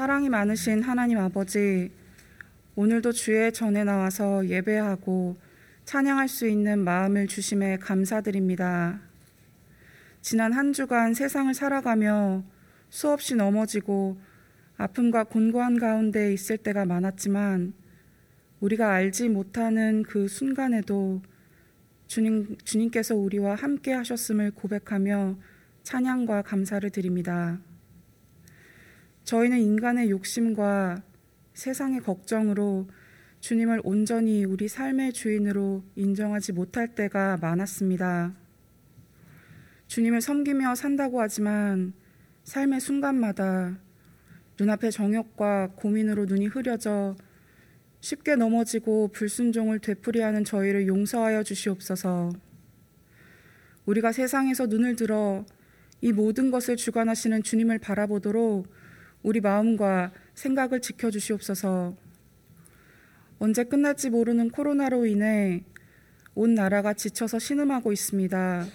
사랑이 많으신 하나님 아버지, 오늘도 주의 전에 나와서 예배하고 찬양할 수 있는 마음을 주심에 감사드립니다. 지난 한 주간 세상을 살아가며 수없이 넘어지고 아픔과 곤고한 가운데 있을 때가 많았지만 우리가 알지 못하는 그 순간에도 주님, 주님께서 우리와 함께 하셨음을 고백하며 찬양과 감사를 드립니다. 저희는 인간의 욕심과 세상의 걱정으로 주님을 온전히 우리 삶의 주인으로 인정하지 못할 때가 많았습니다. 주님을 섬기며 산다고 하지만 삶의 순간마다 눈앞의 정욕과 고민으로 눈이 흐려져 쉽게 넘어지고 불순종을 되풀이하는 저희를 용서하여 주시옵소서. 우리가 세상에서 눈을 들어 이 모든 것을 주관하시는 주님을 바라보도록 우리 마음과 생각을 지켜주시옵소서. 언제 끝날지 모르는 코로나로 인해 온 나라가 지쳐서 신음하고 있습니다.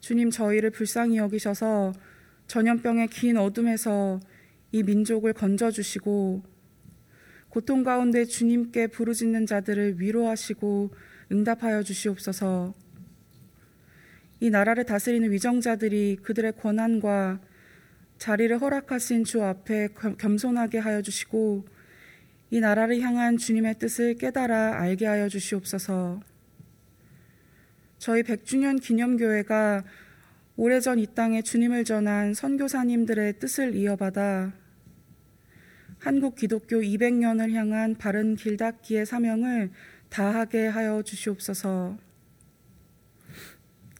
주님 저희를 불쌍히 여기셔서 전염병의 긴 어둠에서 이 민족을 건져주시고 고통 가운데 주님께 부르짖는 자들을 위로하시고 응답하여 주시옵소서. 이 나라를 다스리는 위정자들이 그들의 권한과 자리를 허락하신 주 앞에 겸손하게 하여 주시고 이 나라를 향한 주님의 뜻을 깨달아 알게 하여 주시옵소서. 저희 100주년 기념교회가 오래전 이 땅에 주님을 전한 선교사님들의 뜻을 이어받아 한국 기독교 200년을 향한 바른 길 닦기의 사명을 다하게 하여 주시옵소서.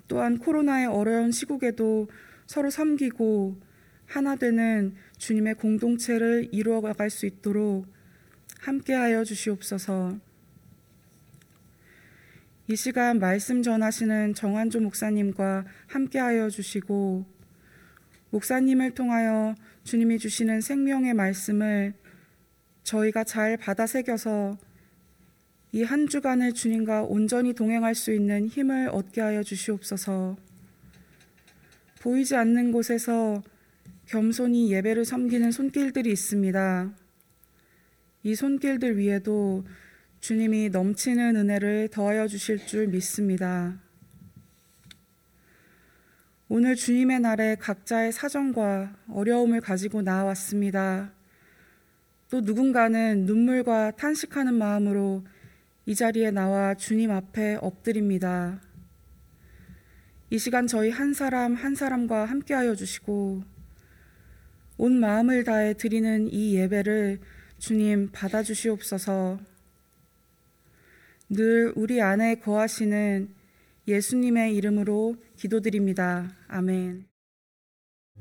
또한 코로나의 어려운 시국에도 서로 섬기고 하나 되는 주님의 공동체를 이루어갈 수 있도록 함께하여 주시옵소서. 이 시간 말씀 전하시는 정한조 목사님과 함께하여 주시고 목사님을 통하여 주님이 주시는 생명의 말씀을 저희가 잘 받아 새겨서 이 한 주간을 주님과 온전히 동행할 수 있는 힘을 얻게 하여 주시옵소서. 보이지 않는 곳에서 겸손히 예배를 섬기는 손길들이 있습니다. 이 손길들 위에도 주님이 넘치는 은혜를 더하여 주실 줄 믿습니다. 오늘 주님의 날에 각자의 사정과 어려움을 가지고 나왔습니다. 또 누군가는 눈물과 탄식하는 마음으로 이 자리에 나와 주님 앞에 엎드립니다. 이 시간 저희 한 사람 한 사람과 함께하여 주시고 온 마음을 다해 드리는 이 예배를 주님 받아주시옵소서. 늘 우리 안에 거하시는 예수님의 이름으로 기도드립니다. 아멘.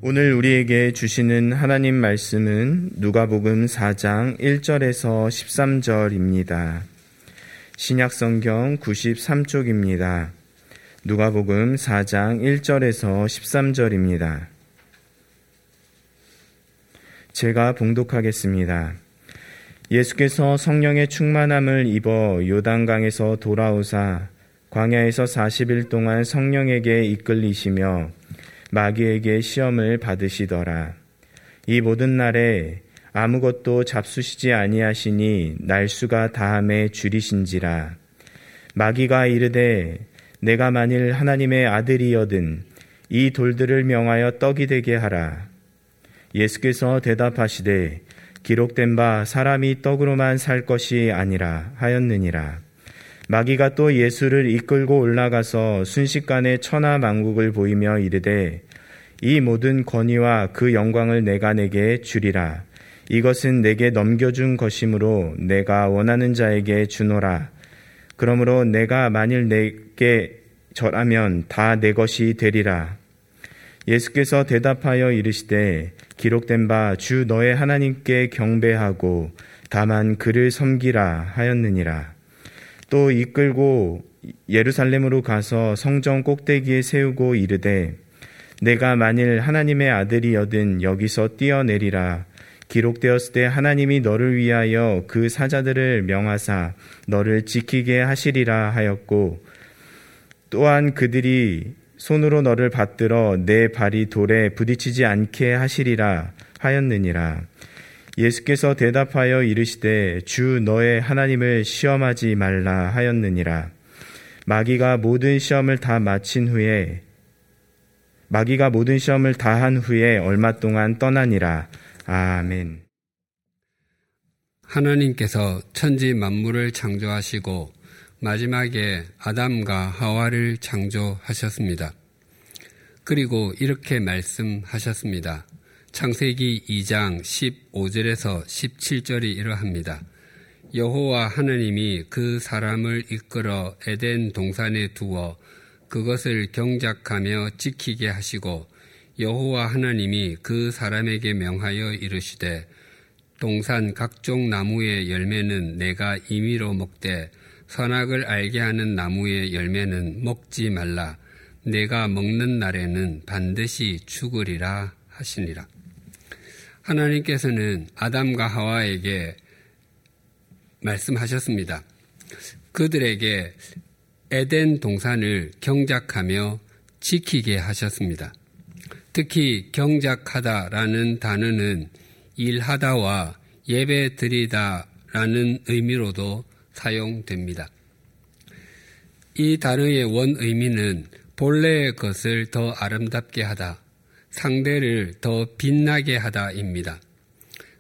오늘 우리에게 주시는 하나님 말씀은 누가복음 4장 1절에서 13절입니다. 신약 성경 93쪽입니다. 누가복음 4장 1절에서 13절입니다. 제가 봉독하겠습니다. 예수께서 성령의 충만함을 입어 요단강에서 돌아오사 광야에서 40일 동안 성령에게 이끌리시며 마귀에게 시험을 받으시더라. 이 모든 날에 아무것도 잡수시지 아니하시니 날수가 다함에 줄이신지라. 마귀가 이르되 내가 만일 하나님의 아들이여든 이 돌들을 명하여 떡이 되게 하라. 예수께서 대답하시되 기록된 바 사람이 떡으로만 살 것이 아니라 하였느니라. 마귀가 또 예수를 이끌고 올라가서 순식간에 천하 만국을 보이며 이르되 이 모든 권위와 그 영광을 내가 내게 주리라. 이것은 내게 넘겨준 것이므로 내가 원하는 자에게 주노라. 그러므로 내가 만일 내게 절하면 다 내 것이 되리라. 예수께서 대답하여 이르시되 기록된 바 주 너의 하나님께 경배하고 다만 그를 섬기라 하였느니라. 또 이끌고 예루살렘으로 가서 성정 꼭대기에 세우고 이르되 내가 만일 하나님의 아들이여든 여기서 뛰어내리라. 기록되었을 때 하나님이 너를 위하여 그 사자들을 명하사 너를 지키게 하시리라 하였고 또한 그들이 손으로 너를 받들어 내 발이 돌에 부딪히지 않게 하시리라 하였느니라. 예수께서 대답하여 이르시되 주 너의 하나님을 시험하지 말라 하였느니라. 마귀가 모든 시험을 다 마친 후에 마귀가 모든 시험을 다 한 후에 얼마 동안 떠나니라. 아멘. 하나님께서 천지 만물을 창조하시고 마지막에 아담과 하와를 창조하셨습니다. 그리고 이렇게 말씀하셨습니다. 창세기 2장 15절에서 17절이 이러합니다. 여호와 하나님이 그 사람을 이끌어 에덴 동산에 두어 그것을 경작하며 지키게 하시고 여호와 하나님이 그 사람에게 명하여 이르시되 동산 각종 나무의 열매는 내가 임의로 먹되 선악을 알게 하는 나무의 열매는 먹지 말라. 내가 먹는 날에는 반드시 죽으리라 하시니라. 하나님께서는 아담과 하와에게 말씀하셨습니다. 그들에게 에덴 동산을 경작하며 지키게 하셨습니다. 특히 경작하다라는 단어는 일하다와 예배 드리다라는 의미로도 사용됩니다. 이 단어의 원 의미는 본래의 것을 더 아름답게 하다, 상대를 더 빛나게 하다입니다.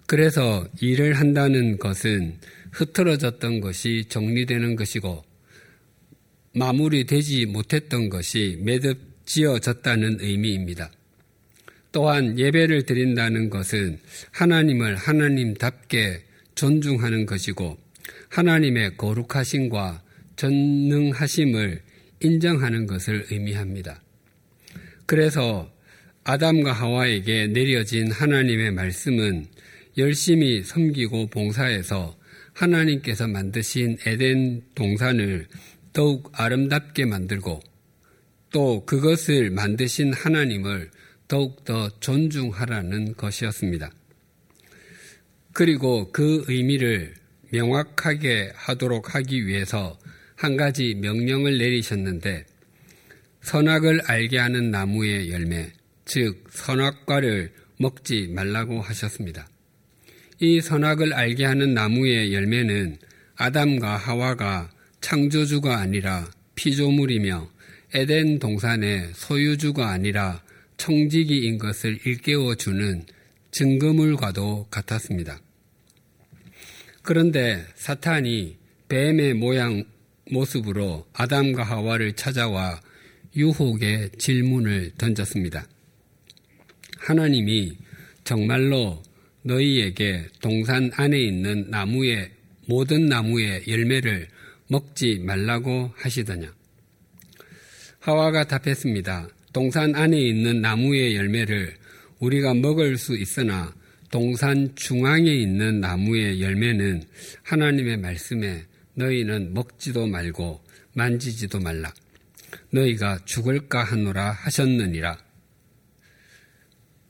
그래서 일을 한다는 것은 흐트러졌던 것이 정리되는 것이고 마무리되지 못했던 것이 매듭 지어졌다는 의미입니다. 또한 예배를 드린다는 것은 하나님을 하나님답게 존중하는 것이고 하나님의 거룩하심과 전능하심을 인정하는 것을 의미합니다. 그래서 아담과 하와에게 내려진 하나님의 말씀은 열심히 섬기고 봉사해서 하나님께서 만드신 에덴 동산을 더욱 아름답게 만들고 또 그것을 만드신 하나님을 더욱더 존중하라는 것이었습니다. 그리고 그 의미를 명확하게 하도록 하기 위해서 한 가지 명령을 내리셨는데 선악을 알게 하는 나무의 열매, 즉 선악과를 먹지 말라고 하셨습니다. 이 선악을 알게 하는 나무의 열매는 아담과 하와가 창조주가 아니라 피조물이며 에덴 동산의 소유주가 아니라 청지기인 것을 일깨워 주는 증거물과도 같았습니다. 그런데 사탄이 뱀의 모양 모습으로 아담과 하와를 찾아와 유혹의 질문을 던졌습니다. 하나님이 정말로 너희에게 동산 안에 있는 나무의 모든 나무의 열매를 먹지 말라고 하시더냐? 하와가 답했습니다. 동산 안에 있는 나무의 열매를 우리가 먹을 수 있으나 동산 중앙에 있는 나무의 열매는 하나님의 말씀에 너희는 먹지도 말고 만지지도 말라. 너희가 죽을까 하노라 하셨느니라.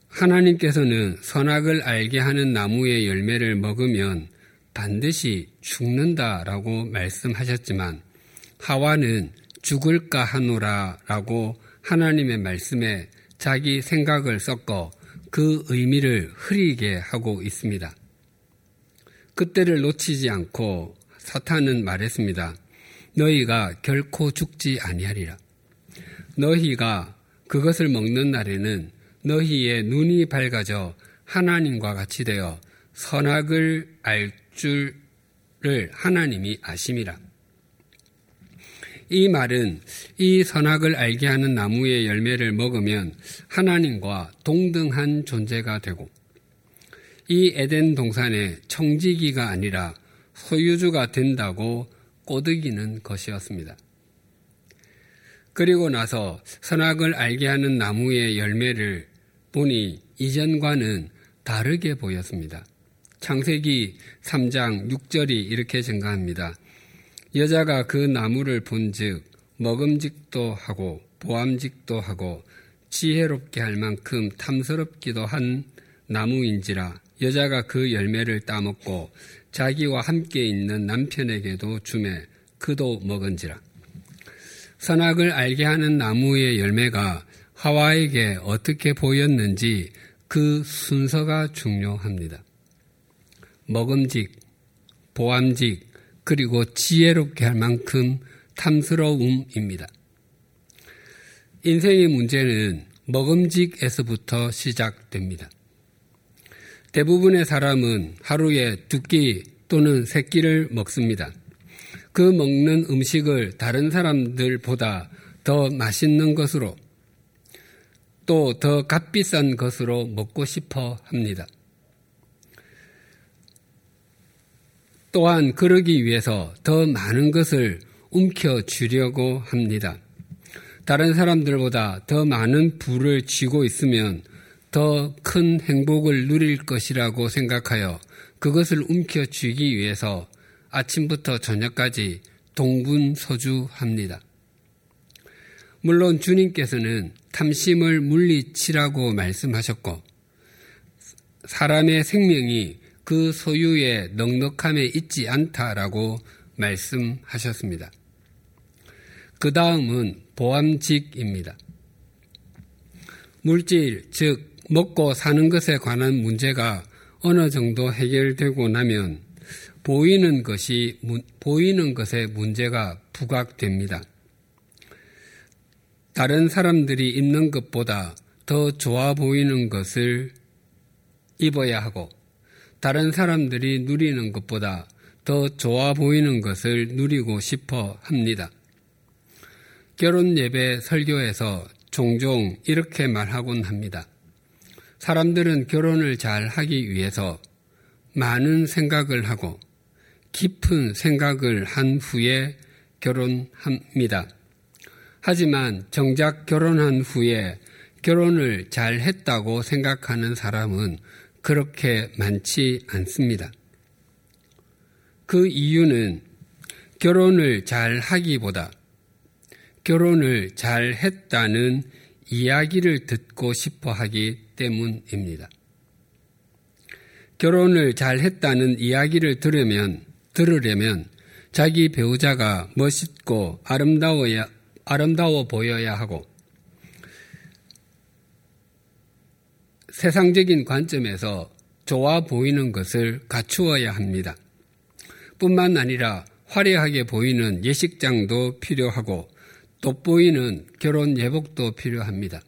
하나님께서는 선악을 알게 하는 나무의 열매를 먹으면 반드시 죽는다라고 말씀하셨지만 하와는 죽을까 하노라라고 하나님의 말씀에 자기 생각을 섞어 그 의미를 흐리게 하고 있습니다. 그때를 놓치지 않고 사탄은 말했습니다. 너희가 결코 죽지 아니하리라. 너희가 그것을 먹는 날에는 너희의 눈이 밝아져 하나님과 같이 되어 선악을 알 줄을 하나님이 아심이라. 이 말은 이 선악을 알게 하는 나무의 열매를 먹으면 하나님과 동등한 존재가 되고 이 에덴 동산의 청지기가 아니라 소유주가 된다고 꼬드기는 것이었습니다. 그리고 나서 선악을 알게 하는 나무의 열매를 보니 이전과는 다르게 보였습니다. 창세기 3장 6절이 이렇게 증가합니다. 여자가 그 나무를 본즉 먹음직도 하고 보암직도 하고 지혜롭게 할 만큼 탐스럽기도 한 나무인지라 여자가 그 열매를 따먹고 자기와 함께 있는 남편에게도 주매 그도 먹은지라 선악을 알게 하는 나무의 열매가 하와에게 어떻게 보였는지 그 순서가 중요합니다. 먹음직, 보암직, 그리고 지혜롭게 할 만큼 탐스러움입니다. 인생의 문제는 먹음직에서부터 시작됩니다. 대부분의 사람은 하루에 두 끼 또는 세 끼를 먹습니다. 그 먹는 음식을 다른 사람들보다 더 맛있는 것으로 또 더 값비싼 것으로 먹고 싶어 합니다. 또한 그러기 위해서 더 많은 것을 움켜쥐려고 합니다. 다른 사람들보다 더 많은 부를 쥐고 있으면 더 큰 행복을 누릴 것이라고 생각하여 그것을 움켜쥐기 위해서 아침부터 저녁까지 동분서주합니다. 물론 주님께서는 탐심을 물리치라고 말씀하셨고 사람의 생명이 그 소유의 넉넉함에 있지 않다라고 말씀하셨습니다. 그 다음은 보암직입니다. 물질, 즉, 먹고 사는 것에 관한 문제가 어느 정도 해결되고 나면 보이는 것이, 보이는 것에 문제가 부각됩니다. 다른 사람들이 입는 것보다 더 좋아 보이는 것을 입어야 하고 다른 사람들이 누리는 것보다 더 좋아 보이는 것을 누리고 싶어 합니다. 결혼 예배 설교에서 종종 이렇게 말하곤 합니다. 사람들은 결혼을 잘 하기 위해서 많은 생각을 하고 깊은 생각을 한 후에 결혼합니다. 하지만 정작 결혼한 후에 결혼을 잘 했다고 생각하는 사람은 그렇게 많지 않습니다. 그 이유는 결혼을 잘 하기보다 결혼을 잘 했다는 이야기를 듣고 싶어 하기 때문입니다. 결혼을 잘 했다는 이야기를 들으면, 들으려면 자기 배우자가 멋있고 아름다워야, 아름다워 보여야 하고 세상적인 관점에서 좋아 보이는 것을 갖추어야 합니다. 뿐만 아니라 화려하게 보이는 예식장도 필요하고 돋보이는 결혼 예복도 필요합니다.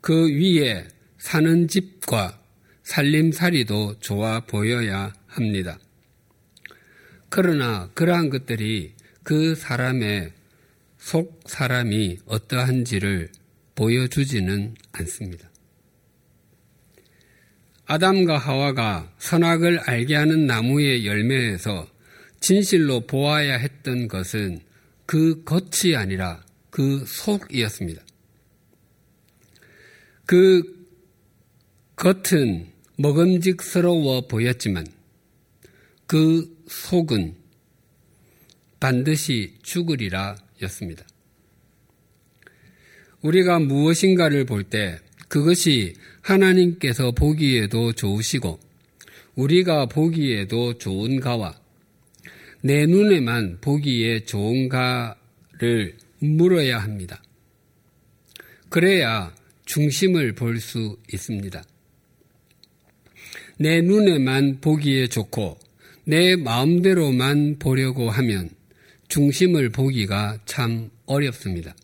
그 위에 사는 집과 살림살이도 좋아 보여야 합니다. 그러나 그러한 것들이 그 사람의 속 사람이 어떠한지를 보여주지는 않습니다. 아담과 하와가 선악을 알게 하는 나무의 열매에서 진실로 보아야 했던 것은 그 겉이 아니라 그 속이었습니다. 그 겉은 먹음직스러워 보였지만 그 속은 반드시 죽으리라 였습니다. 우리가 무엇인가를 볼 때 그것이 하나님께서 보기에도 좋으시고 우리가 보기에도 좋은가와 내 눈에만 보기에 좋은가를 물어야 합니다. 그래야 중심을 볼 수 있습니다. 내 눈에만 보기에 좋고 내 마음대로만 보려고 하면 중심을 보기가 참 어렵습니다.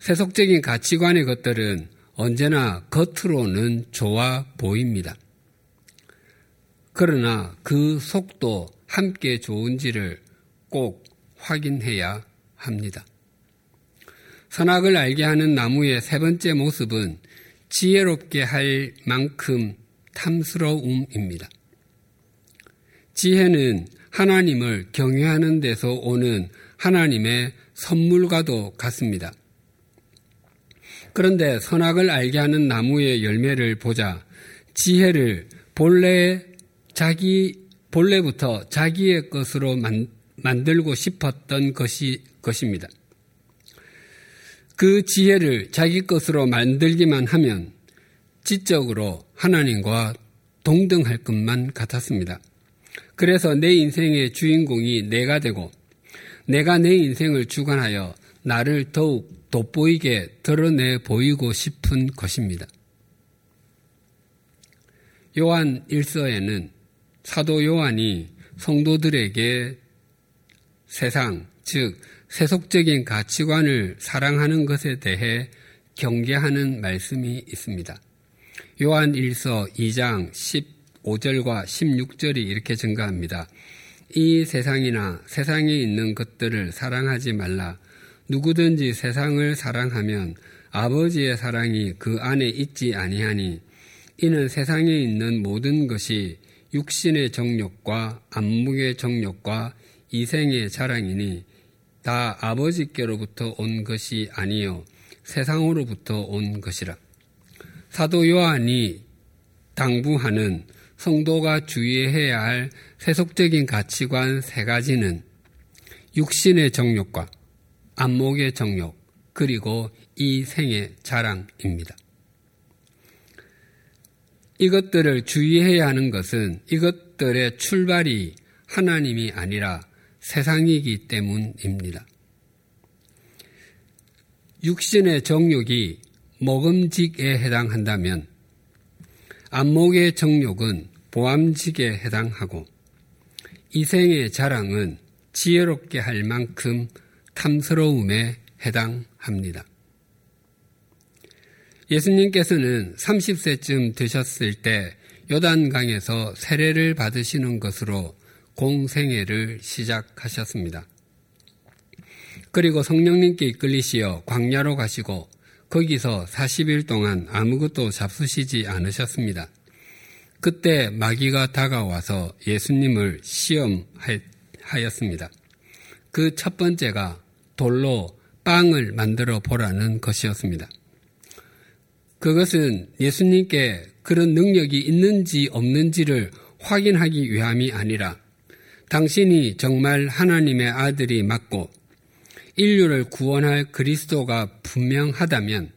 세속적인 가치관의 것들은 언제나 겉으로는 좋아 보입니다. 그러나 그 속도 함께 좋은지를 꼭 확인해야 합니다. 선악을 알게 하는 나무의 세 번째 모습은 지혜롭게 할 만큼 탐스러움입니다. 지혜는 하나님을 경외하는 데서 오는 하나님의 선물과도 같습니다. 그런데 선악을 알게 하는 나무의 열매를 보자 지혜를 본래 자기 본래부터 자기의 것으로 만, 만들고 싶었던 것이 것입니다. 그 지혜를 자기 것으로 만들기만 하면 지적으로 하나님과 동등할 것만 같았습니다. 그래서 내 인생의 주인공이 내가 되고 내가 내 인생을 주관하여 나를 더욱 돋보이게 드러내 보이고 싶은 것입니다. 요한 1서에는 사도 요한이 성도들에게 세상, 즉 세속적인 가치관을 사랑하는 것에 대해 경계하는 말씀이 있습니다. 요한 1서 2장 15절과 16절이 이렇게 증가합니다. 이 세상이나 세상에 있는 것들을 사랑하지 말라. 누구든지 세상을 사랑하면 아버지의 사랑이 그 안에 있지 아니하니 이는 세상에 있는 모든 것이 육신의 정욕과 안목의 정욕과 이생의 자랑이니 다 아버지께로부터 온 것이 아니요 세상으로부터 온 것이라. 사도 요한이 당부하는 성도가 주의해야 할 세속적인 가치관 세 가지는 육신의 정욕과 안목의 정욕, 그리고 이 생의 자랑입니다. 이것들을 주의해야 하는 것은 이것들의 출발이 하나님이 아니라 세상이기 때문입니다. 육신의 정욕이 먹음직에 해당한다면 안목의 정욕은 보암직에 해당하고 이생의 자랑은 지혜롭게 할 만큼 탐스러움에 해당합니다. 예수님께서는 30세쯤 되셨을 때 요단강에서 세례를 받으시는 것으로 공생애를 시작하셨습니다. 그리고 성령님께 이끌리시어 광야로 가시고 거기서 40일 동안 아무것도 잡수시지 않으셨습니다. 그때 마귀가 다가와서 예수님을 시험하였습니다. 그 첫 번째가 돌로 빵을 만들어 보라는 것이었습니다. 그것은 예수님께 그런 능력이 있는지 없는지를 확인하기 위함이 아니라 당신이 정말 하나님의 아들이 맞고 인류를 구원할 그리스도가 분명하다면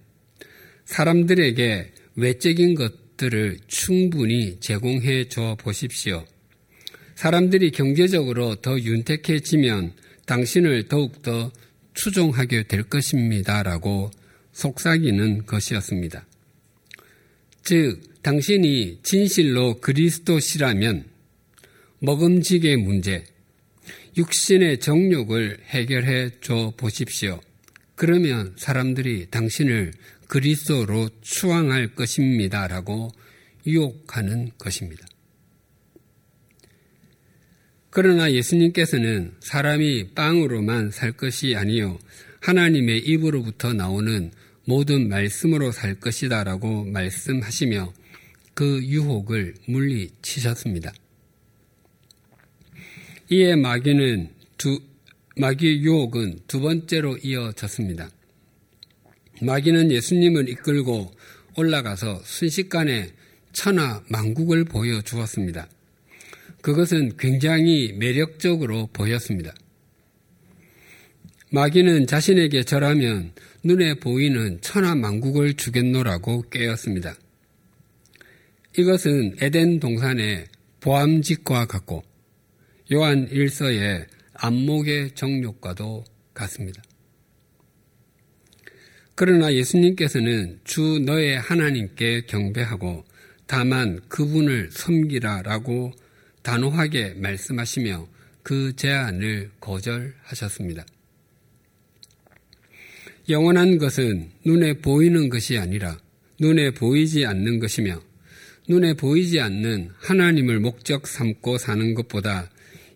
사람들에게 외적인 것들을 충분히 제공해 줘 보십시오. 사람들이 경제적으로 더 윤택해지면 당신을 더욱더 추종하게 될 것입니다. 라고 속삭이는 것이었습니다. 즉, 당신이 진실로 그리스도시라면 먹음직의 문제, 육신의 정욕을 해결해 줘 보십시오. 그러면 사람들이 당신을 그리스도로 추앙할 것입니다. 라고 유혹하는 것입니다. 그러나 예수님께서는 사람이 빵으로만 살 것이 아니요 하나님의 입으로부터 나오는 모든 말씀으로 살 것이다 라고 말씀하시며 그 유혹을 물리치셨습니다. 이에 마귀는 두, 마귀의 유혹은 두 번째로 이어졌습니다. 마귀는 예수님을 이끌고 올라가서 순식간에 천하 만국을 보여주었습니다. 그것은 굉장히 매력적으로 보였습니다. 마귀는 자신에게 절하면 눈에 보이는 천하 만국을 주겠노라고 깨었습니다. 이것은 에덴 동산의 보암직과 같고 요한 1서의 안목의 정욕과도 같습니다. 그러나 예수님께서는 주 너의 하나님께 경배하고 다만 그분을 섬기라라고 단호하게 말씀하시며 그 제안을 거절하셨습니다. 영원한 것은 눈에 보이는 것이 아니라 눈에 보이지 않는 것이며 눈에 보이지 않는 하나님을 목적 삼고 사는 것보다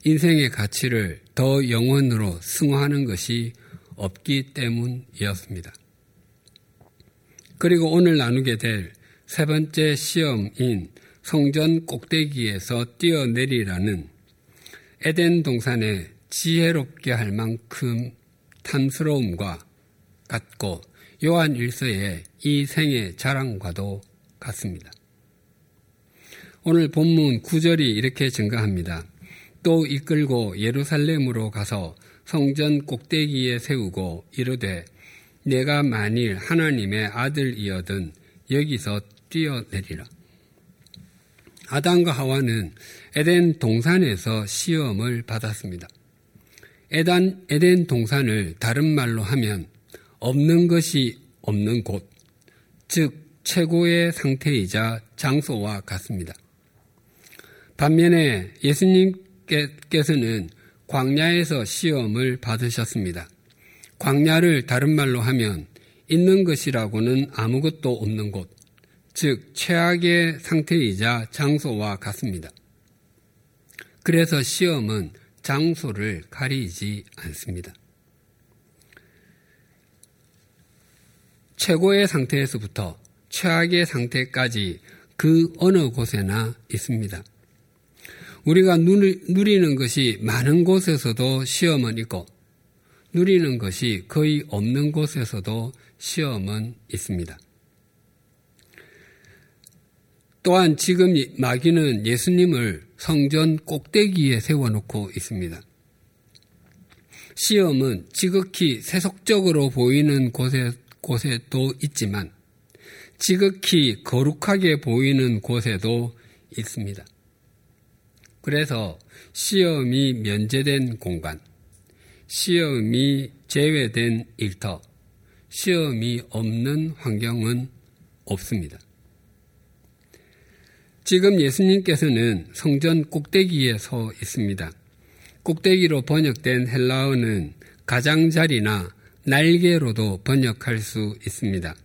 인생의 가치를 더 영원으로 승화하는 것이 없기 때문이었습니다. 그리고 오늘 나누게 될 세 번째 시험인 성전 꼭대기에서 뛰어내리라는 에덴 동산의 지혜롭게 할 만큼 탐스러움과 같고 요한 일서의 이 생의 자랑과도 같습니다. 오늘 본문 9절이 이렇게 증가합니다. 또 이끌고 예루살렘으로 가서 성전 꼭대기에 세우고 이르되 내가 만일 하나님의 아들이어든 여기서 뛰어내리라. 아담과 하와는 에덴 동산에서 시험을 받았습니다. 에단, 에덴 동산을 다른 말로 하면 없는 것이 없는 곳, 즉 최고의 상태이자 장소와 같습니다. 반면에 예수님께서는 광야에서 시험을 받으셨습니다. 광야를 다른 말로 하면 있는 것이라고는 아무것도 없는 곳, 즉 최악의 상태이자 장소와 같습니다. 그래서 시험은 장소를 가리지 않습니다. 최고의 상태에서부터 최악의 상태까지 그 어느 곳에나 있습니다. 우리가 누리는 것이 많은 곳에서도 시험은 있고 누리는 것이 거의 없는 곳에서도 시험은 있습니다. 또한 지금 마귀는 예수님을 성전 꼭대기에 세워놓고 있습니다. 시험은 지극히 세속적으로 보이는 곳에, 곳에도 있지만 지극히 거룩하게 보이는 곳에도 있습니다. 그래서 시험이 면제된 공간, 시험이 제외된 일터, 시험이 없는 환경은 없습니다. 지금 예수님께서는 성전 꼭대기에 서 있습니다. 꼭대기로 번역된 헬라어는 가장자리나 날개로도 번역할 수 있습니다.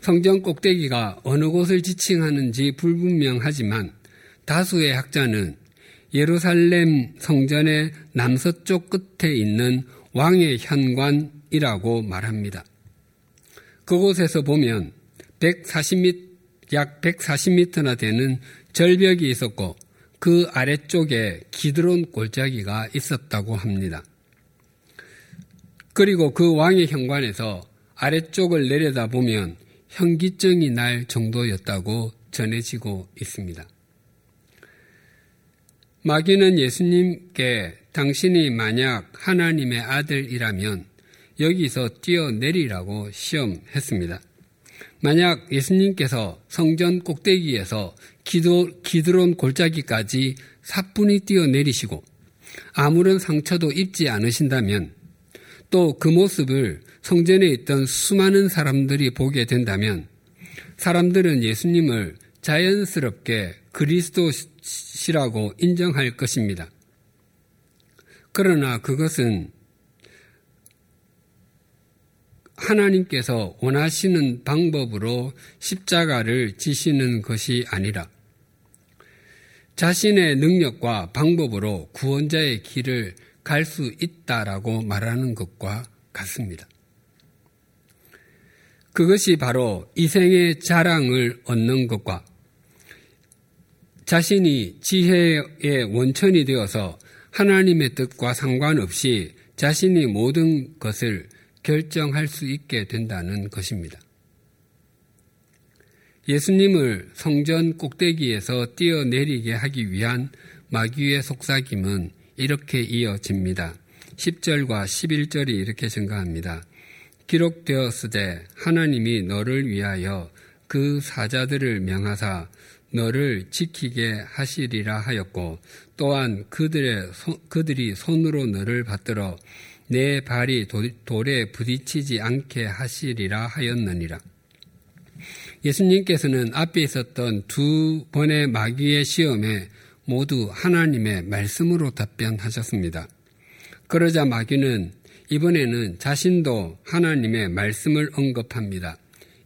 성전 꼭대기가 어느 곳을 지칭하는지 불분명하지만 다수의 학자는 예루살렘 성전의 남서쪽 끝에 있는 왕의 현관이라고 말합니다. 그곳에서 보면 140m, 약 140m나 되는 절벽이 있었고 그 아래쪽에 기드론 골짜기가 있었다고 합니다. 그리고 그 왕의 현관에서 아래쪽을 내려다 보면 현기증이 날 정도였다고 전해지고 있습니다. 마귀는 예수님께 당신이 만약 하나님의 아들이라면 여기서 뛰어내리라고 시험했습니다. 만약 예수님께서 성전 꼭대기에서 기도, 기드론 골짜기까지 사뿐히 뛰어내리시고 아무런 상처도 입지 않으신다면 또 그 모습을 성전에 있던 수많은 사람들이 보게 된다면 사람들은 예수님을 자연스럽게 그리스도시라고 인정할 것입니다. 그러나 그것은 하나님께서 원하시는 방법으로 십자가를 지시는 것이 아니라 자신의 능력과 방법으로 구원자의 길을 갈 수 있다라고 말하는 것과 같습니다. 그것이 바로 이생의 자랑을 얻는 것과 자신이 지혜의 원천이 되어서 하나님의 뜻과 상관없이 자신이 모든 것을 결정할 수 있게 된다는 것입니다. 예수님을 성전 꼭대기에서 뛰어내리게 하기 위한 마귀의 속삭임은 이렇게 이어집니다. 10절과 11절이 이렇게 증가합니다. 기록되었으되 하나님이 너를 위하여 그 사자들을 명하사 너를 지키게 하시리라 하였고 또한 그들의 그들이 손으로 너를 받들어 내 발이 돌에 부딪히지 않게 하시리라 하였느니라. 예수님께서는 앞에 있었던 두 번의 마귀의 시험에 모두 하나님의 말씀으로 답변하셨습니다. 그러자 마귀는 이번에는 자신도 하나님의 말씀을 언급합니다.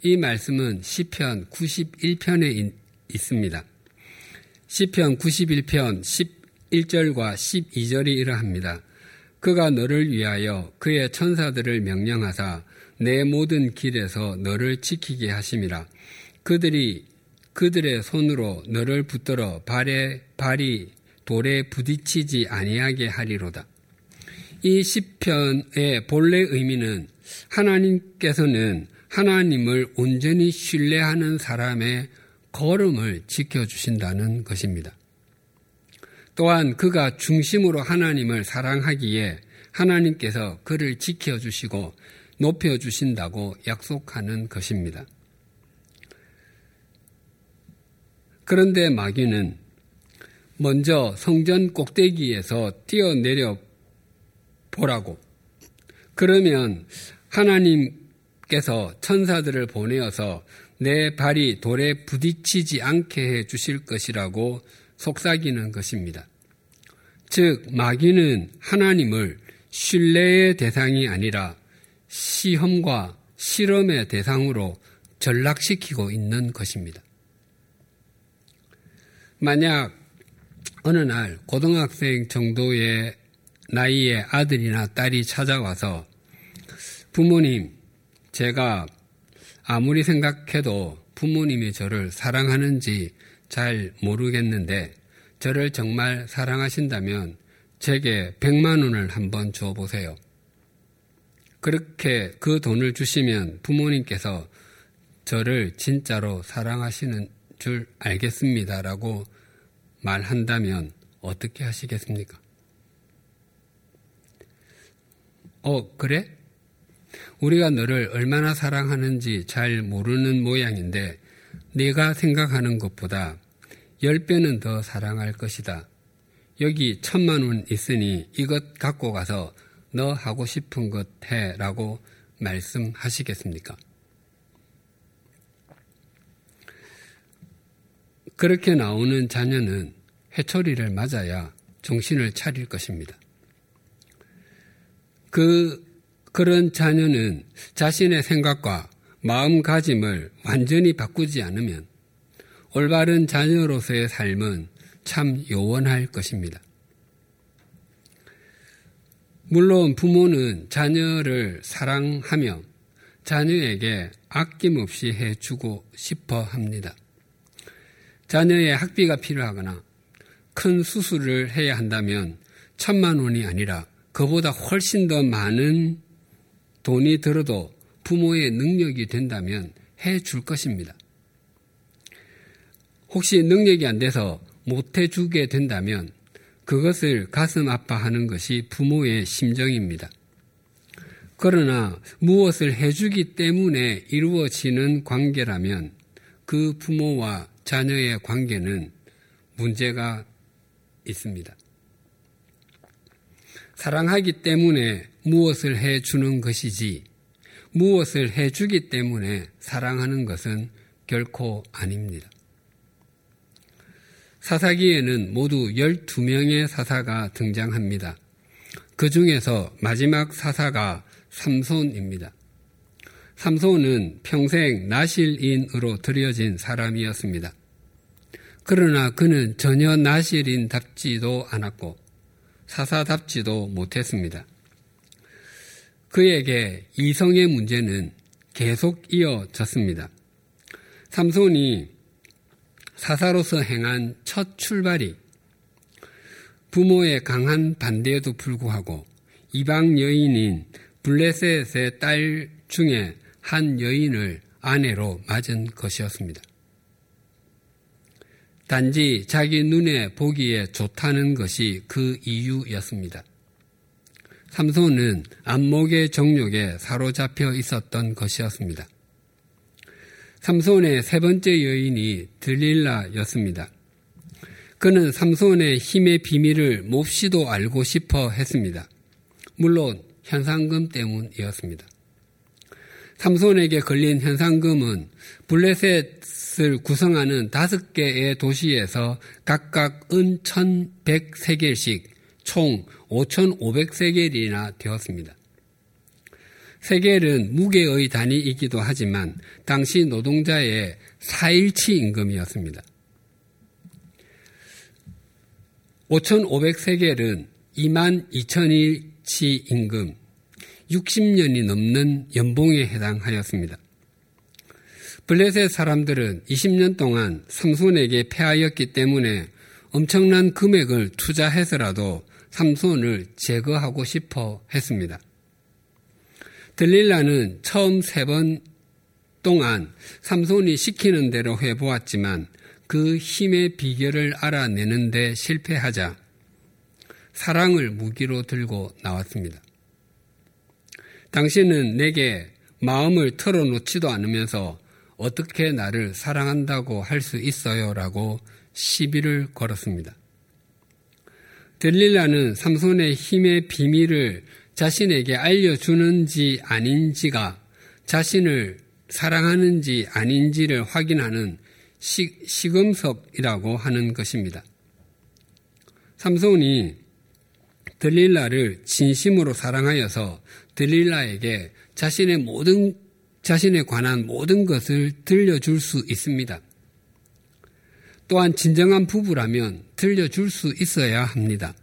이 말씀은 시편 91편에 있습니다. 시편 91편 11절과 12절이 이러합니다. 그가 너를 위하여 그의 천사들을 명령하사 내 모든 길에서 너를 지키게 하심이라. 그들이 그들의 손으로 너를 붙들어 발에 발이 돌에 부딪히지 아니하게 하리로다. 이 시편의 본래 의미는 하나님께서는 하나님을 온전히 신뢰하는 사람의 걸음을 지켜주신다는 것입니다. 또한 그가 중심으로 하나님을 사랑하기에 하나님께서 그를 지켜주시고 높여주신다고 약속하는 것입니다. 그런데 마귀는 먼저 성전 꼭대기에서 뛰어내려 보라고. 그러면 하나님께서 천사들을 보내어서 내 발이 돌에 부딪히지 않게 해 주실 것이라고 속삭이는 것입니다. 즉, 마귀는 하나님을 신뢰의 대상이 아니라 시험과 실험의 대상으로 전락시키고 있는 것입니다. 만약 어느 날 고등학생 정도의 나이의 아들이나 딸이 찾아와서 부모님, 제가 아무리 생각해도 부모님이 저를 사랑하는지 잘 모르겠는데 저를 정말 사랑하신다면 제게 100만 원을 한번 줘 보세요. 그렇게 그 돈을 주시면 부모님께서 저를 진짜로 사랑하시는 줄 알겠습니다라고 말한다면 어떻게 하시겠습니까? 어, 그래? 우리가 너를 얼마나 사랑하는지 잘 모르는 모양인데 네가 생각하는 것보다 10배는 더 사랑할 것이다. 여기 천만 원 있으니 이것 갖고 가서 너 하고 싶은 것 해 라고 말씀하시겠습니까? 그렇게 나오는 자녀는 해초리를 맞아야 정신을 차릴 것입니다. 그, 그런 자녀는 자신의 생각과 마음가짐을 완전히 바꾸지 않으면 올바른 자녀로서의 삶은 참 요원할 것입니다. 물론 부모는 자녀를 사랑하며 자녀에게 아낌없이 해주고 싶어 합니다. 자녀의 학비가 필요하거나 큰 수술을 해야 한다면 천만 원이 아니라 그보다 훨씬 더 많은 돈이 들어도 부모의 능력이 된다면 해 줄 것입니다. 혹시 능력이 안 돼서 못 해주게 된다면 그것을 가슴 아파하는 것이 부모의 심정입니다. 그러나 무엇을 해주기 때문에 이루어지는 관계라면 그 부모와 자녀의 관계는 문제가 있습니다. 사랑하기 때문에 무엇을 해주는 것이지 무엇을 해주기 때문에 사랑하는 것은 결코 아닙니다. 사사기에는 모두 12명의 사사가 등장합니다. 그 중에서 마지막 사사가 삼손입니다. 삼손은 평생 나실인으로 들여진 사람이었습니다. 그러나 그는 전혀 나실인답지도 않았고 사사답지도 못했습니다. 그에게 이성의 문제는 계속 이어졌습니다. 삼손이 사사로서 행한 첫 출발이 부모의 강한 반대에도 불구하고 이방 여인인 블레셋의 딸 중에 한 여인을 아내로 맞은 것이었습니다. 단지 자기 눈에 보기에 좋다는 것이 그 이유였습니다. 삼손은 안목의 정욕에 사로잡혀 있었던 것이었습니다. 삼손의 세 번째 여인이 들릴라였습니다. 그는 삼손의 힘의 비밀을 몹시도 알고 싶어 했습니다. 물론 현상금 때문이었습니다. 삼손에게 걸린 현상금은 블레셋을 구성하는 다섯 개의 도시에서 각각 은 1100세겔씩 총 5500세겔이나 되었습니다. 세겔은 무게의 단위이기도 하지만 당시 노동자의 4일치 임금이었습니다. 5,500세겔은 2만 2천일치 임금, 60년이 넘는 연봉에 해당하였습니다. 블레셋 사람들은 20년 동안 삼손에게 패하였기 때문에 엄청난 금액을 투자해서라도 삼손을 제거하고 싶어 했습니다. 들릴라는 처음 세 번 동안 삼손이 시키는 대로 해보았지만 그 힘의 비결을 알아내는데 실패하자 사랑을 무기로 들고 나왔습니다. 당신은 내게 마음을 털어놓지도 않으면서 어떻게 나를 사랑한다고 할 수 있어요? 라고 시비를 걸었습니다. 들릴라는 삼손의 힘의 비밀을 자신에게 알려주는지 아닌지가 자신을 사랑하는지 아닌지를 확인하는 시, 시금석이라고 하는 것입니다. 삼손이 들릴라를 진심으로 사랑하여서 들릴라에게 자신의 모든 자신에 관한 모든 것을 들려줄 수 있습니다. 또한 진정한 부부라면 들려줄 수 있어야 합니다.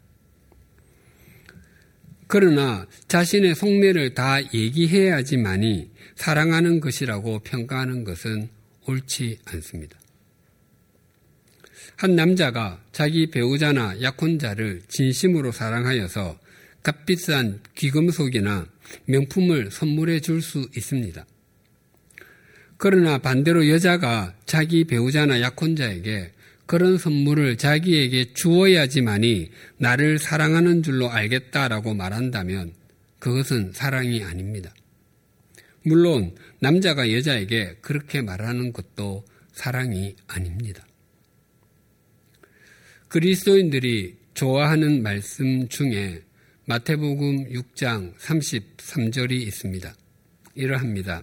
그러나 자신의 속내를 다 얘기해야지만이 사랑하는 것이라고 평가하는 것은 옳지 않습니다. 한 남자가 자기 배우자나 약혼자를 진심으로 사랑하여서 값비싼 귀금속이나 명품을 선물해 줄 수 있습니다. 그러나 반대로 여자가 자기 배우자나 약혼자에게 그런 선물을 자기에게 주어야지만이 나를 사랑하는 줄로 알겠다라고 말한다면 그것은 사랑이 아닙니다. 물론 남자가 여자에게 그렇게 말하는 것도 사랑이 아닙니다. 그리스도인들이 좋아하는 말씀 중에 마태복음 6장 33절이 있습니다. 이러합니다.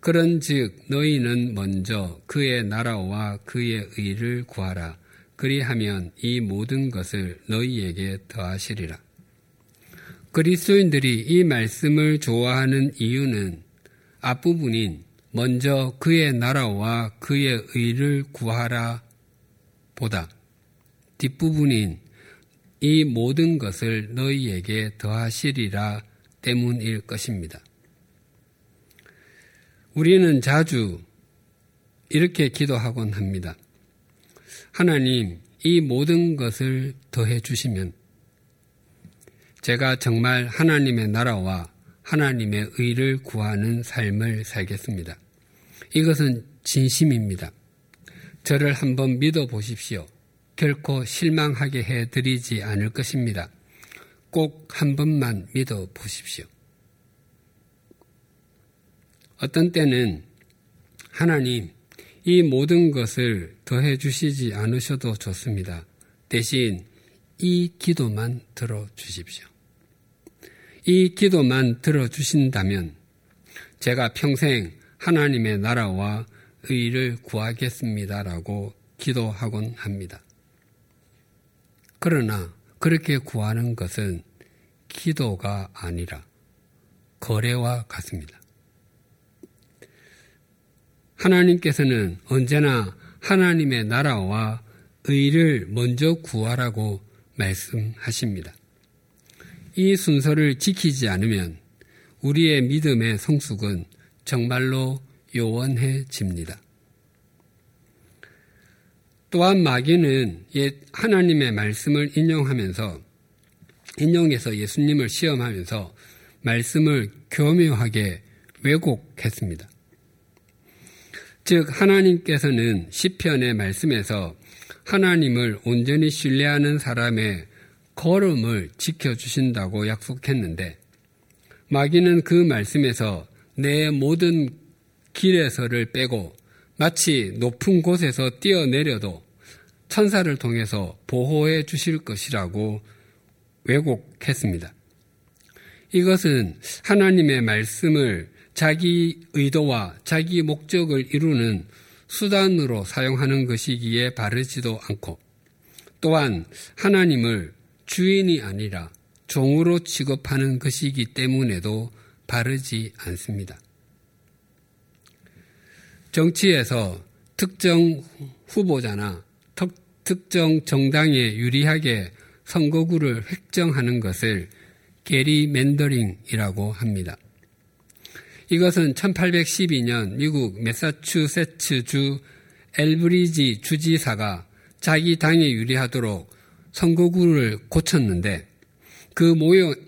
그런즉 너희는 먼저 그의 나라와 그의 의를 구하라. 그리하면 이 모든 것을 너희에게 더하시리라. 그리스도인들이 이 말씀을 좋아하는 이유는 앞부분인 먼저 그의 나라와 그의 의를 구하라 보다 뒷부분인 이 모든 것을 너희에게 더하시리라 때문일 것입니다. 우리는 자주 이렇게 기도하곤 합니다. 하나님, 이 모든 것을 더해 주시면 제가 정말 하나님의 나라와 하나님의 의를 구하는 삶을 살겠습니다. 이것은 진심입니다. 저를 한번 믿어 보십시오. 결코 실망하게 해 드리지 않을 것입니다. 꼭 한 번만 믿어 보십시오. 어떤 때는 하나님, 이 모든 것을 더해 주시지 않으셔도 좋습니다. 대신 이 기도만 들어 주십시오. 이 기도만 들어 주신다면 제가 평생 하나님의 나라와 의를 구하겠습니다라고 기도하곤 합니다. 그러나 그렇게 구하는 것은 기도가 아니라 거래와 같습니다. 하나님께서는 언제나 하나님의 나라와 의를 먼저 구하라고 말씀하십니다. 이 순서를 지키지 않으면 우리의 믿음의 성숙은 정말로 요원해집니다. 또한 마귀는 옛 하나님의 말씀을 인용하면서 인용해서 예수님을 시험하면서 말씀을 교묘하게 왜곡했습니다. 즉 하나님께서는 시편의 말씀에서 하나님을 온전히 신뢰하는 사람의 걸음을 지켜주신다고 약속했는데 마귀는 그 말씀에서 내 모든 길에서를 빼고 마치 높은 곳에서 뛰어내려도 천사를 통해서 보호해 주실 것이라고 왜곡했습니다. 이것은 하나님의 말씀을 자기 의도와 자기 목적을 이루는 수단으로 사용하는 것이기에 바르지도 않고 또한 하나님을 주인이 아니라 종으로 취급하는 것이기 때문에도 바르지 않습니다. 정치에서 특정 후보자나 특정 정당에 유리하게 선거구를 획정하는 것을 게리 맨더링이라고 합니다. 이것은 1812년 미국 메사추세츠주 엘브리지 주지사가 자기 당에 유리하도록 선거구를 고쳤는데 그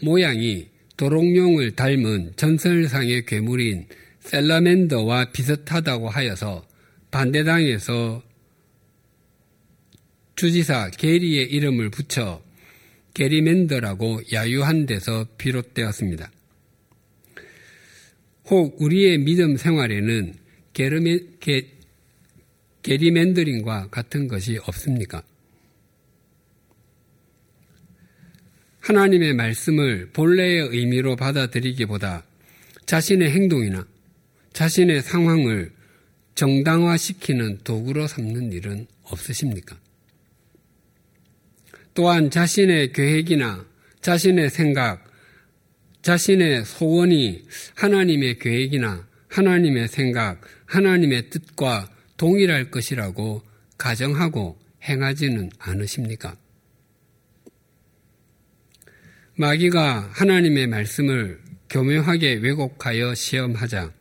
모양이 도롱뇽을 닮은 전설상의 괴물인 셀라멘더와 비슷하다고 하여서 반대당에서 주지사 게리의 이름을 붙여 게리맨더라고 야유한 데서 비롯되었습니다. 혹 우리의 믿음 생활에는 게르메, 게, 게리맨더링과 같은 것이 없습니까? 하나님의 말씀을 본래의 의미로 받아들이기보다 자신의 행동이나 자신의 상황을 정당화시키는 도구로 삼는 일은 없으십니까? 또한 자신의 계획이나 자신의 생각, 자신의 소원이 하나님의 계획이나 하나님의 생각, 하나님의 뜻과 동일할 것이라고 가정하고 행하지는 않으십니까? 마귀가 하나님의 말씀을 교묘하게 왜곡하여 시험하자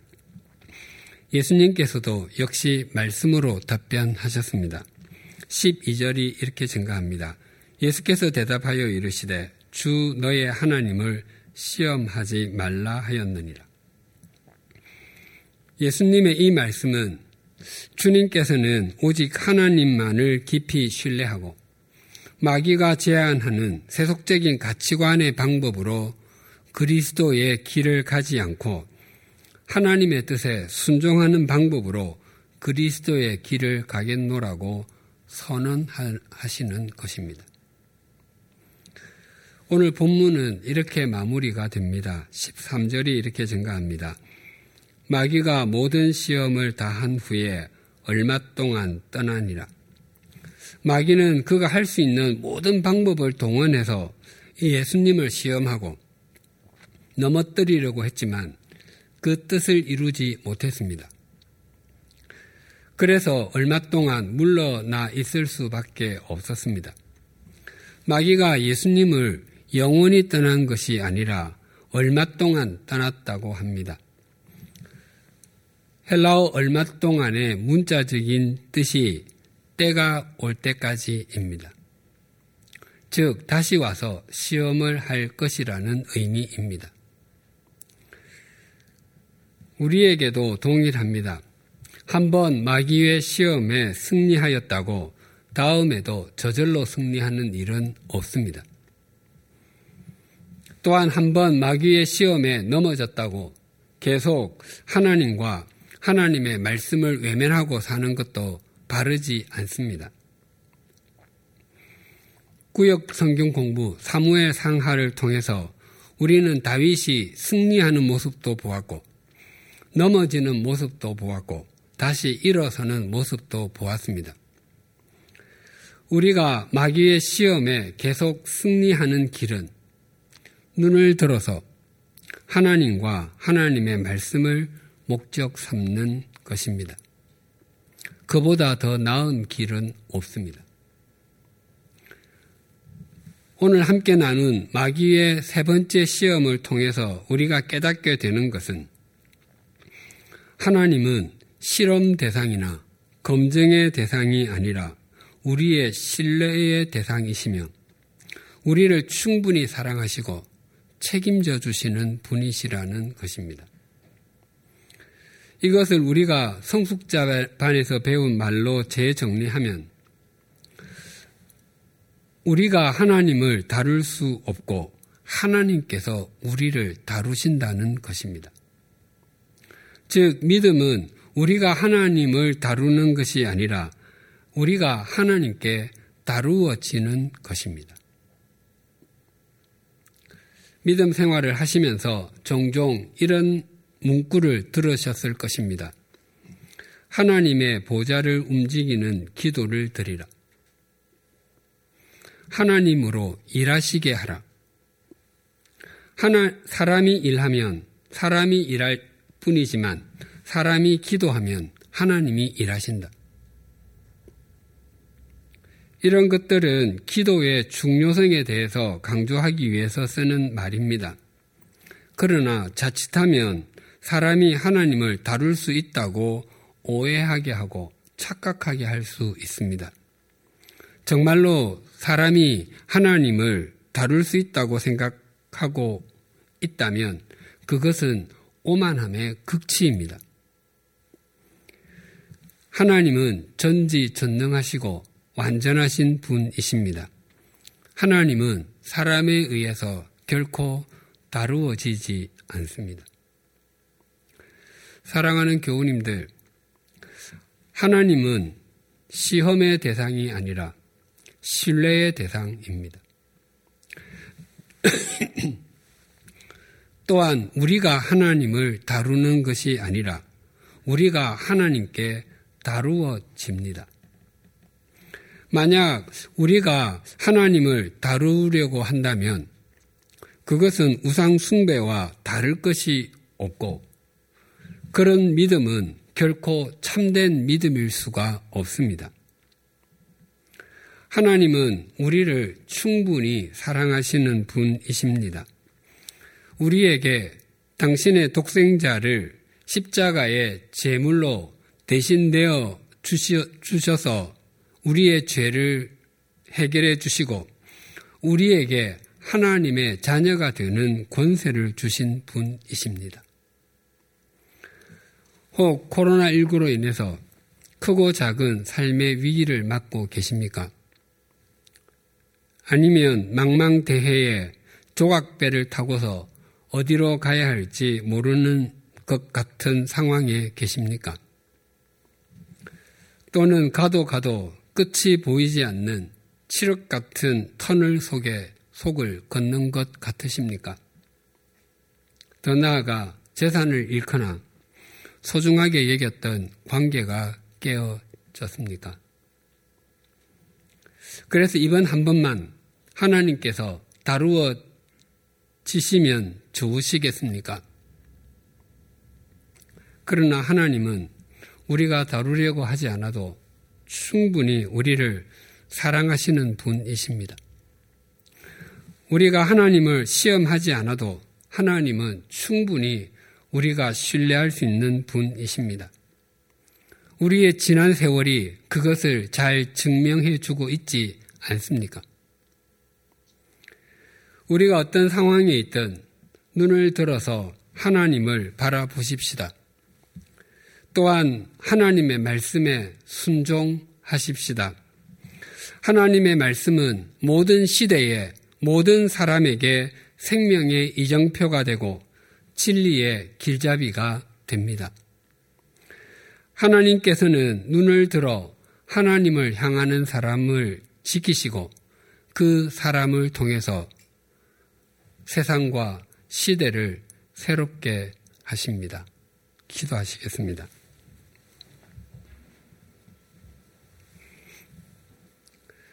예수님께서도 역시 말씀으로 답변하셨습니다. 12절이 이렇게 증가합니다. 예수께서 대답하여 이르시되 주 너의 하나님을 시험하지 말라 하였느니라. 예수님의 이 말씀은 주님께서는 오직 하나님만을 깊이 신뢰하고 마귀가 제안하는 세속적인 가치관의 방법으로 그리스도의 길을 가지 않고 하나님의 뜻에 순종하는 방법으로 그리스도의 길을 가겠노라고 선언하시는 것입니다. 오늘 본문은 이렇게 마무리가 됩니다. 13절이 이렇게 증가합니다. 마귀가 모든 시험을 다 한 후에 얼마 동안 떠나니라. 마귀는 그가 할 수 있는 모든 방법을 동원해서 예수님을 시험하고 넘어뜨리려고 했지만 그 뜻을 이루지 못했습니다. 그래서 얼마 동안 물러나 있을 수밖에 없었습니다. 마귀가 예수님을 영원히 떠난 것이 아니라 얼마 동안 떠났다고 합니다. 헬라어 얼마 동안의 문자적인 뜻이 때가 올 때까지입니다. 즉, 다시 와서 시험을 할 것이라는 의미입니다. 우리에게도 동일합니다. 한번 마귀의 시험에 승리하였다고 다음에도 저절로 승리하는 일은 없습니다. 또한 한 번 마귀의 시험에 넘어졌다고 계속 하나님과 하나님의 말씀을 외면하고 사는 것도 바르지 않습니다. 구역 성경 공부 사무엘 상하를 통해서 우리는 다윗이 승리하는 모습도 보았고 넘어지는 모습도 보았고 다시 일어서는 모습도 보았습니다. 우리가 마귀의 시험에 계속 승리하는 길은 눈을 들어서 하나님과 하나님의 말씀을 목적 삼는 것입니다. 그보다 더 나은 길은 없습니다. 오늘 함께 나눈 마귀의 세 번째 시험을 통해서 우리가 깨닫게 되는 것은 하나님은 실험 대상이나 검증의 대상이 아니라 우리의 신뢰의 대상이시며 우리를 충분히 사랑하시고 책임져 주시는 분이시라는 것입니다. 이것을 우리가 성숙자반에서 배운 말로 재정리하면 우리가 하나님을 다룰 수 없고 하나님께서 우리를 다루신다는 것입니다. 즉, 믿음은 우리가 하나님을 다루는 것이 아니라 우리가 하나님께 다루어지는 것입니다. 믿음 생활을 하시면서 종종 이런 문구를 들으셨을 것입니다. 하나님의 보좌를 움직이는 기도를 드리라. 하나님으로 일하시게 하라. 하나, 사람이 일하면 사람이 일할 뿐이지만 사람이 기도하면 하나님이 일하신다. 이런 것들은 기도의 중요성에 대해서 강조하기 위해서 쓰는 말입니다. 그러나 자칫하면 사람이 하나님을 다룰 수 있다고 오해하게 하고 착각하게 할 수 있습니다. 정말로 사람이 하나님을 다룰 수 있다고 생각하고 있다면 그것은 오만함의 극치입니다. 하나님은 전지전능하시고 완전하신 분이십니다. 하나님은 사람에 의해서 결코 다루어지지 않습니다. 사랑하는 교우님들, 하나님은 시험의 대상이 아니라 신뢰의 대상입니다. 또한 우리가 하나님을 다루는 것이 아니라 우리가 하나님께 다루어집니다. 만약 우리가 하나님을 다루려고 한다면 그것은 우상 숭배와 다를 것이 없고 그런 믿음은 결코 참된 믿음일 수가 없습니다. 하나님은 우리를 충분히 사랑하시는 분이십니다. 우리에게 당신의 독생자를 십자가의 제물로 대신되어 주셔서 우리의 죄를 해결해 주시고 우리에게 하나님의 자녀가 되는 권세를 주신 분이십니다. 혹 코로나19로 인해서 크고 작은 삶의 위기를 맞고 계십니까? 아니면 망망대해에 조각배를 타고서 어디로 가야 할지 모르는 것 같은 상황에 계십니까? 또는 가도 가도 끝이 보이지 않는 칠흑 같은 터널 속에 속을 걷는 것 같으십니까? 더 나아가 재산을 잃거나 소중하게 여겼던 관계가 깨어졌습니까? 그래서 이번 한 번만 하나님께서 다루어 지시면 좋으시겠습니까? 그러나 하나님은 우리가 다루려고 하지 않아도 충분히 우리를 사랑하시는 분이십니다. 우리가 하나님을 시험하지 않아도 하나님은 충분히 우리가 신뢰할 수 있는 분이십니다. 우리의 지난 세월이 그것을 잘 증명해 주고 있지 않습니까? 우리가 어떤 상황에 있든 눈을 들어서 하나님을 바라보십시다. 또한 하나님의 말씀에 순종하십시다. 하나님의 말씀은 모든 시대에 모든 사람에게 생명의 이정표가 되고 진리의 길잡이가 됩니다. 하나님께서는 눈을 들어 하나님을 향하는 사람을 지키시고 그 사람을 통해서 세상과 시대를 새롭게 하십니다. 기도하시겠습니다.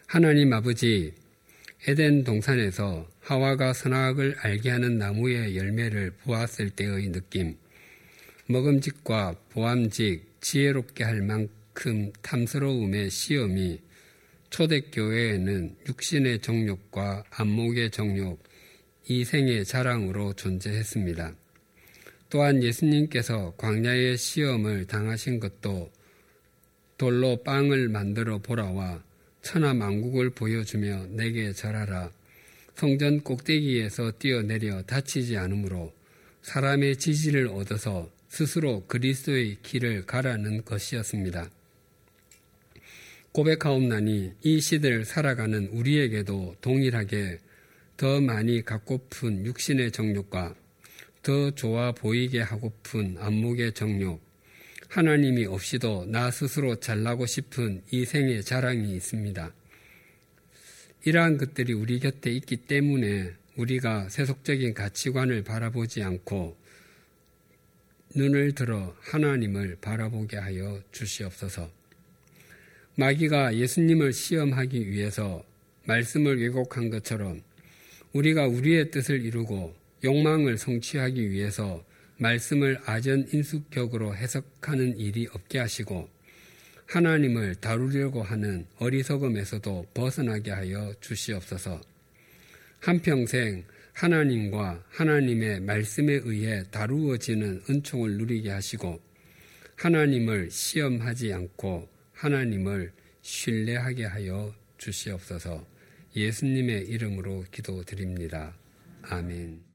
하나님 아버지, 에덴 동산에서 하와가 선악을 알게 하는 나무의 열매를 보았을 때의 느낌, 먹음직과 보암직, 지혜롭게 할 만큼 탐스러움의 시험이 초대교회에는 육신의 정욕과 안목의 정욕, 이생의 자랑으로 존재했습니다. 또한 예수님께서 광야의 시험을 당하신 것도 돌로 빵을 만들어 보라와 천하 만국을 보여주며 내게 절하라. 성전 꼭대기에서 뛰어내려 다치지 않으므로 사람의 지지를 얻어서 스스로 그리스도의 길을 가라는 것이었습니다. 고백하옵나니 이 시대를 살아가는 우리에게도 동일하게 더 많이 갖고픈 육신의 정욕과 더 좋아 보이게 하고픈 안목의 정욕, 하나님이 없이도 나 스스로 잘나고 싶은 이 생의 자랑이 있습니다. 이러한 것들이 우리 곁에 있기 때문에 우리가 세속적인 가치관을 바라보지 않고 눈을 들어 하나님을 바라보게 하여 주시옵소서. 마귀가 예수님을 시험하기 위해서 말씀을 왜곡한 것처럼 우리가 우리의 뜻을 이루고 욕망을 성취하기 위해서 말씀을 아전 인수격으로 해석하는 일이 없게 하시고 하나님을 다루려고 하는 어리석음에서도 벗어나게 하여 주시옵소서. 한평생 하나님과 하나님의 말씀에 의해 다루어지는 은총을 누리게 하시고 하나님을 시험하지 않고 하나님을 신뢰하게 하여 주시옵소서. 예수님의 이름으로 기도드립니다. 아멘.